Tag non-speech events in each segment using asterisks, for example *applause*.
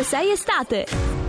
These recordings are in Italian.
ovunque sei estate.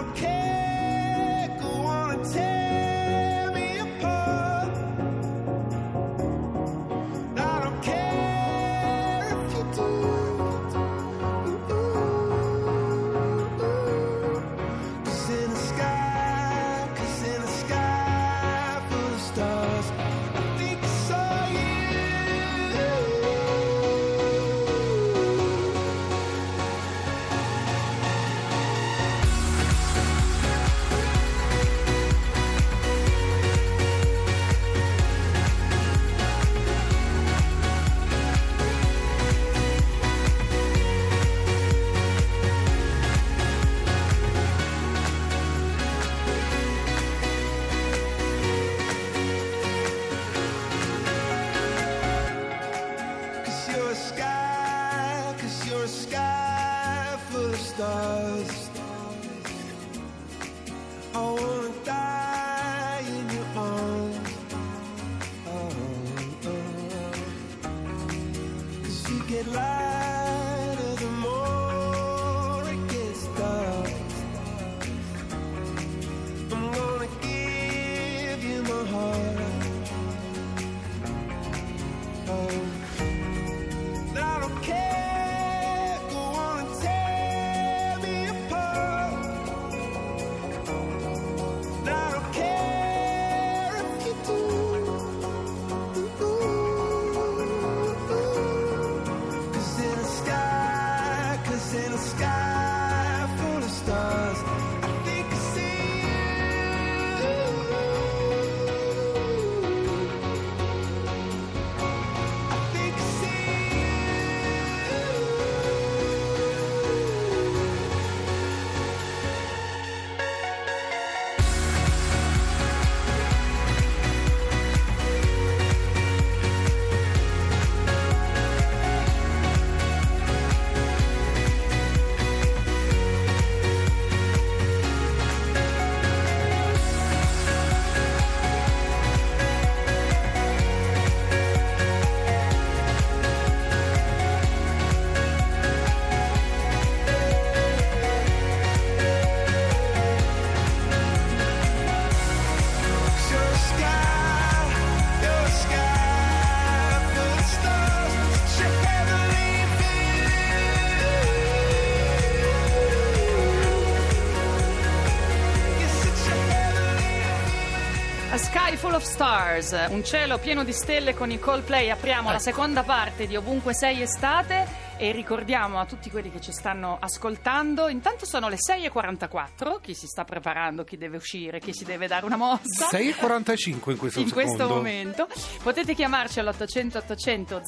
Okay. care. Of Stars, un cielo pieno di stelle con i Coldplay. Apriamo la seconda parte di Ovunque sei estate e ricordiamo a tutti quelli che ci stanno ascoltando. Intanto sono le 6.44, chi si sta preparando, chi deve uscire, chi si deve dare una mossa. 6.45 in questo in questo momento potete chiamarci all'800 800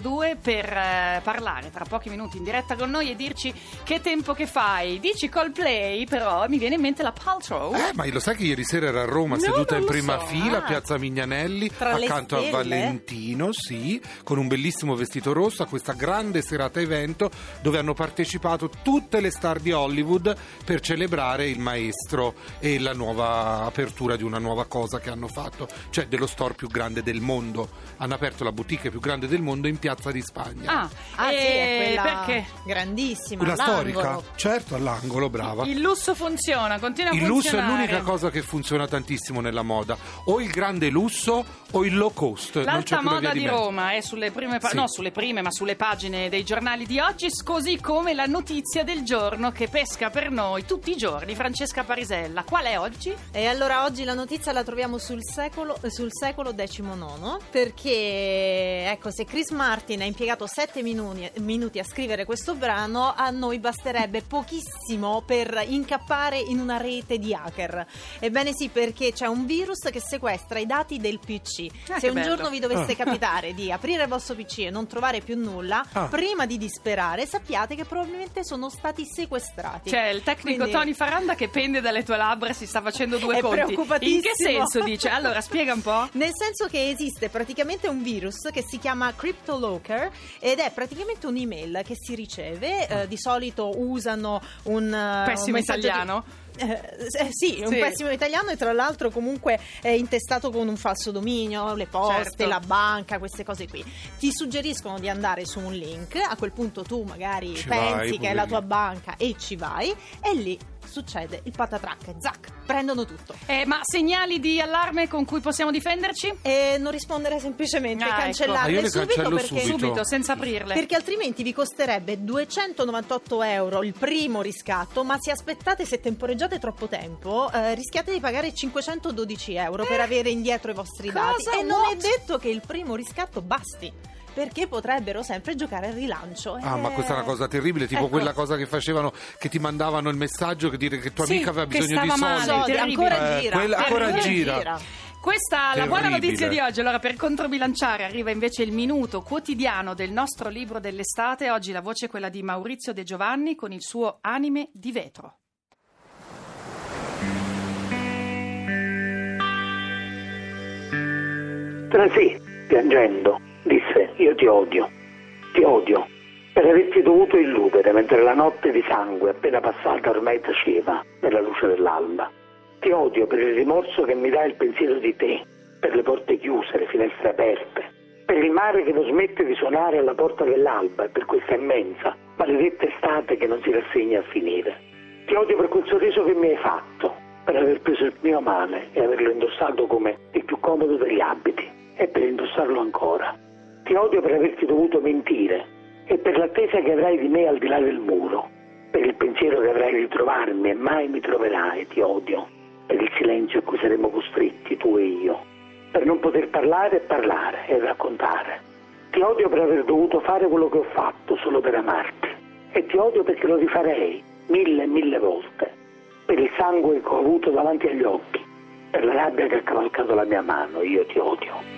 002 per eh, parlare tra pochi minuti in diretta con noi e dirci che tempo che fai. Dici Coldplay, però mi viene in mente la Paltrow. Eh, ma lo sai che ieri sera era a Roma No, seduta in prima so. fila, Ah. Piazza Mignanelli, Tra accanto a? Valentino, sì, con un bellissimo vestito rosso a questa grande serata evento dove hanno partecipato tutte le star di Hollywood per celebrare il maestro e la nuova apertura di una nuova cosa che hanno fatto, cioè dello store più grande del mondo. Hanno aperto la boutique più grande del mondo in Piazza di Spagna. Ah, Ah, sì, e è quella perché? grandissima. Una all'angolo. storica? Certo, all'angolo, brava. Il lusso funziona, continua a Il lusso è funzionare. l'unica cosa che funziona tantissimo nella moda. O il grande lusso o il low cost. non c'è L'alta moda di mezzo. Roma è sulle prime, pa- Sì. no, sulle prime, ma sulle pagine dei giornali giornali di oggi, così come la notizia del giorno che pesca per noi tutti i giorni. Francesca Parisella, qual è oggi? E allora oggi la notizia la troviamo sul secolo, sul secolo XIX perché ecco se Chris Martin ha impiegato sette minuti, minuti a scrivere questo brano a noi basterebbe pochissimo per incappare in una rete di hacker. Ebbene sì perché c'è un virus che sequestra i dati del PC. Ah, se un bello. giorno vi dovesse capitare di aprire il vostro PC e non trovare più nulla, Ah. prima di disperare sappiate che probabilmente sono stati sequestrati. C'è il tecnico Quindi- Tony Faranda che pende dalle tue labbra si sta facendo due *laughs* È conti. In che senso dice? Allora, spiega un po'. *laughs* Nel senso che esiste praticamente un virus che si chiama CryptoLocker ed è praticamente un'email che si riceve, eh, di solito usano un, eh, Pessimo un messaggio di- italiano. Eh, eh, sì, un Sì. pessimo italiano e tra l'altro comunque è intestato con un falso dominio, le poste, Certo. la banca, queste cose qui. Ti suggeriscono di andare su un link, a quel punto tu magari Ci pensi vai, che è la tua banca e ci vai e lì succede il patatrac e zac, prendono tutto. Eh, ma segnali di allarme con cui possiamo difenderci? E non rispondere semplicemente, Ah, ecco. Cancellarle le subito perché, subito. Subito, senza aprirle. perché altrimenti vi costerebbe 298 euro il primo riscatto, ma se aspettate se temporeggiate troppo tempo eh, rischiate di pagare 512 euro per avere indietro i vostri dati. cosa? E non è What? detto che il primo riscatto basti. Perché potrebbero sempre giocare al rilancio. Ah, ma Eh, questa è una cosa terribile, tipo ecco. quella cosa che facevano, che ti mandavano il messaggio che dire che tua Sì, amica aveva bisogno di soldi. male, Soldi, ancora Eh, gira. quella ancora ancora gira. Questa è la buona notizia di oggi. Allora, per controbilanciare, arriva invece il minuto quotidiano del nostro libro dell'estate. Oggi la voce è quella di Maurizio De Giovanni con il suo Anime di vetro. Trasì, piangendo, disse: Io ti odio, ti odio, per averti dovuto illudere mentre la notte di sangue appena passata ormai taceva nella luce dell'alba. Ti odio per il rimorso che mi dà il pensiero di te, per le porte chiuse, le finestre aperte, per il mare che non smette di suonare alla porta dell'alba e per questa immensa, maledetta estate che non si rassegna a finire. Ti odio per quel sorriso che mi hai fatto, per aver preso il mio male e averlo indossato come il più comodo degli abiti e per indossarlo ancora. Ti odio per averti dovuto mentire e per l'attesa che avrai di me al di là del muro, per il pensiero che avrai di trovarmi e mai mi troverai, ti odio, per il silenzio a cui saremo costretti tu e io, per non poter parlare e parlare e raccontare. Ti odio per aver dovuto fare quello che ho fatto solo per amarti e ti odio perché lo rifarei mille e mille volte, per il sangue che ho avuto davanti agli occhi, per la rabbia che ha cavalcato la mia mano, io ti odio.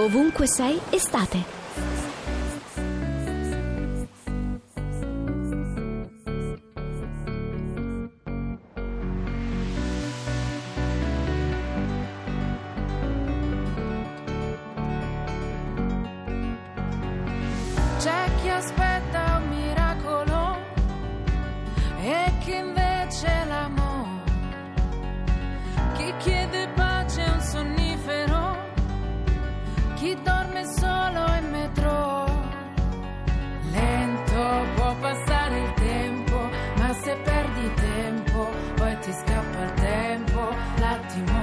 Ovunque sei, estate. C'è chi aspetta tempo.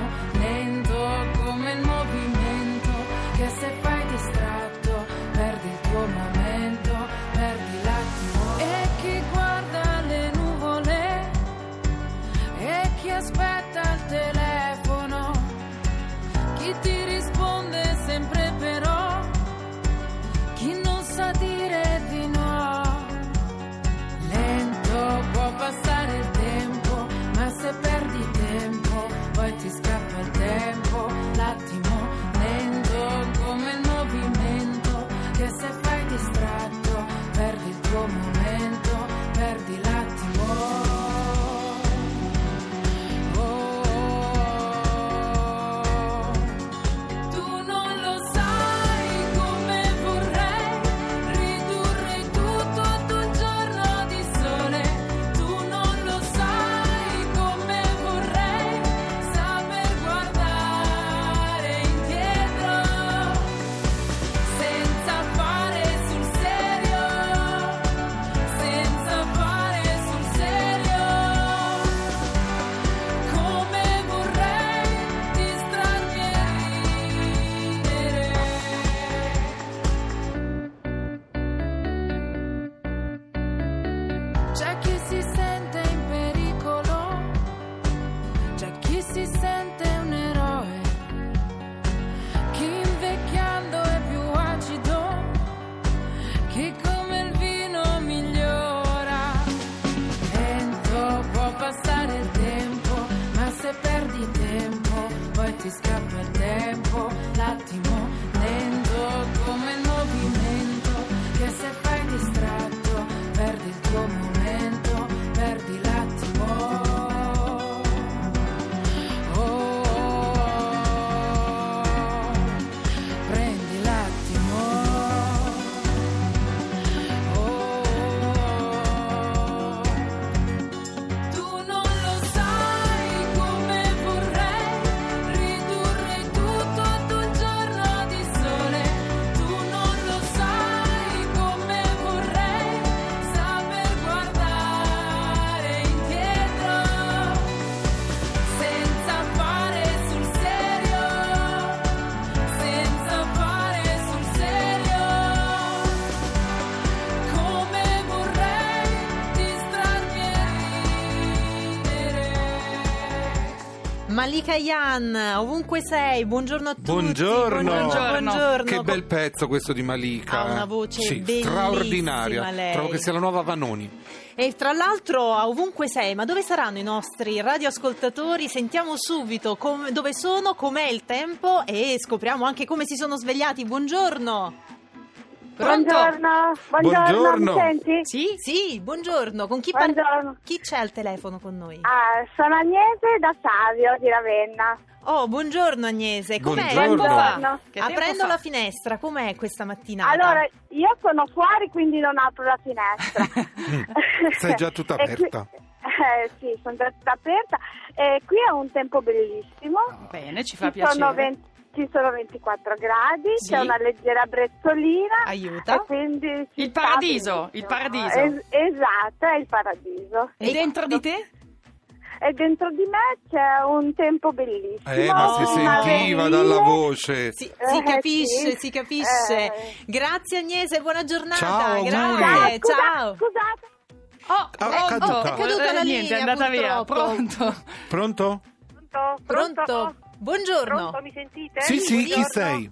Ti scappa il tempo, l'attimo lento come Malika Yan, ovunque sei, buongiorno a tutti. Buongiorno. buongiorno. buongiorno. Che bel pezzo questo di Malika. Ha una voce sì, straordinaria. lei. Trovo che sia la nuova Vanoni. E tra l'altro, a ovunque sei, ma dove saranno i nostri radioascoltatori? Sentiamo subito com- dove sono, com'è il tempo e scopriamo anche come si sono svegliati. Buongiorno. Pronto? Buongiorno, buongiorno, Buongiorno. mi senti? Sì? Sì, buongiorno. Con chi, par- Buongiorno. chi c'è al telefono con noi? Ah, sono Agnese da Savio di Ravenna. Oh, buongiorno Agnese. Com'è? Buongiorno. Tempo fa? Buongiorno. Che tempo Aprendo fa? la finestra, com'è questa mattinata? Allora, io sono fuori, quindi non apro la finestra. *laughs* Sei già tutta *laughs* E qui- aperta. eh, sì, sono già tutta aperta. E qui è un tempo bellissimo. Bene, ci fa Ci sono, piacere. 20 ci sono 24 gradi, Sì. c'è una leggera brezzolina. Aiuta. E Il paradiso, il paradiso. Es- esatto, è il paradiso. E dentro di te? E dentro di me c'è un tempo bellissimo. Eh, ma si sentiva dalla voce. Si, si Eh, capisce, sì. si capisce. Eh. Grazie Agnese, buona giornata. Ciao, Grazie. Scusa- ciao. Scusate. Oh, Ah, pronto? caduta. È caduta la Eh, linea, Niente, è andata via. purtroppo. Pronto? Pronto? Pronto? Pronto? Buongiorno. Pronto, mi sentite? Sì, sì, chi sei?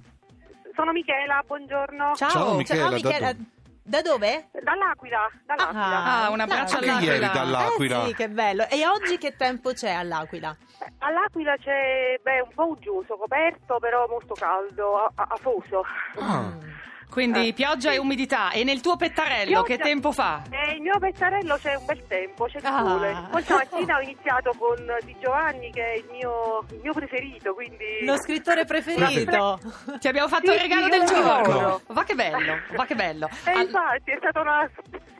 Sono Michela, buongiorno. Ciao, Ciao, Michela, da Michela. dove? Da dove? Dall'Aquila, dall'Aquila. Ah, un abbraccio Anche all'Aquila. ieri dall'Aquila. Eh sì, che bello. E oggi che tempo c'è all'Aquila? All'Aquila c'è beh, un po' uggioso, coperto, però molto caldo, afoso. Ah. Quindi pioggia e umidità. E nel tuo pettarello Pioggia- che tempo fa? Nel mio pettarello c'è un bel tempo, c'è il Ah. sole. Poi stamattina ho iniziato con Di Giovanni, che è il mio, il mio preferito, quindi... Lo scrittore preferito. Ti abbiamo fatto Sì, il regalo sì, del io giorno. Va che bello, va che bello. E Al- infatti è stata una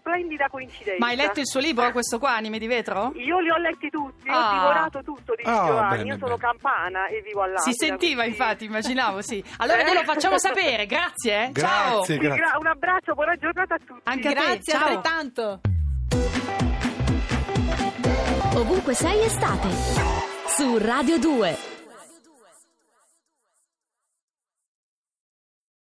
splendida coincidenza. Ma hai letto il suo libro, questo qua, Anime di vetro? Io li ho letti tutti, Ah. ho divorato tutto di Ah, Giovanni. bene, Io sono bene. campana e vivo all'Aquila. Si sentiva, quindi- infatti, immaginavo, sì. Allora glielo facciamo sapere, grazie. eh. Ciao. Grazie, Sì, grazie. gra- un abbraccio, buona giornata a tutti. Anche a te, Grazie ciao. altrettanto. Ovunque sei estate. Su Radio 2.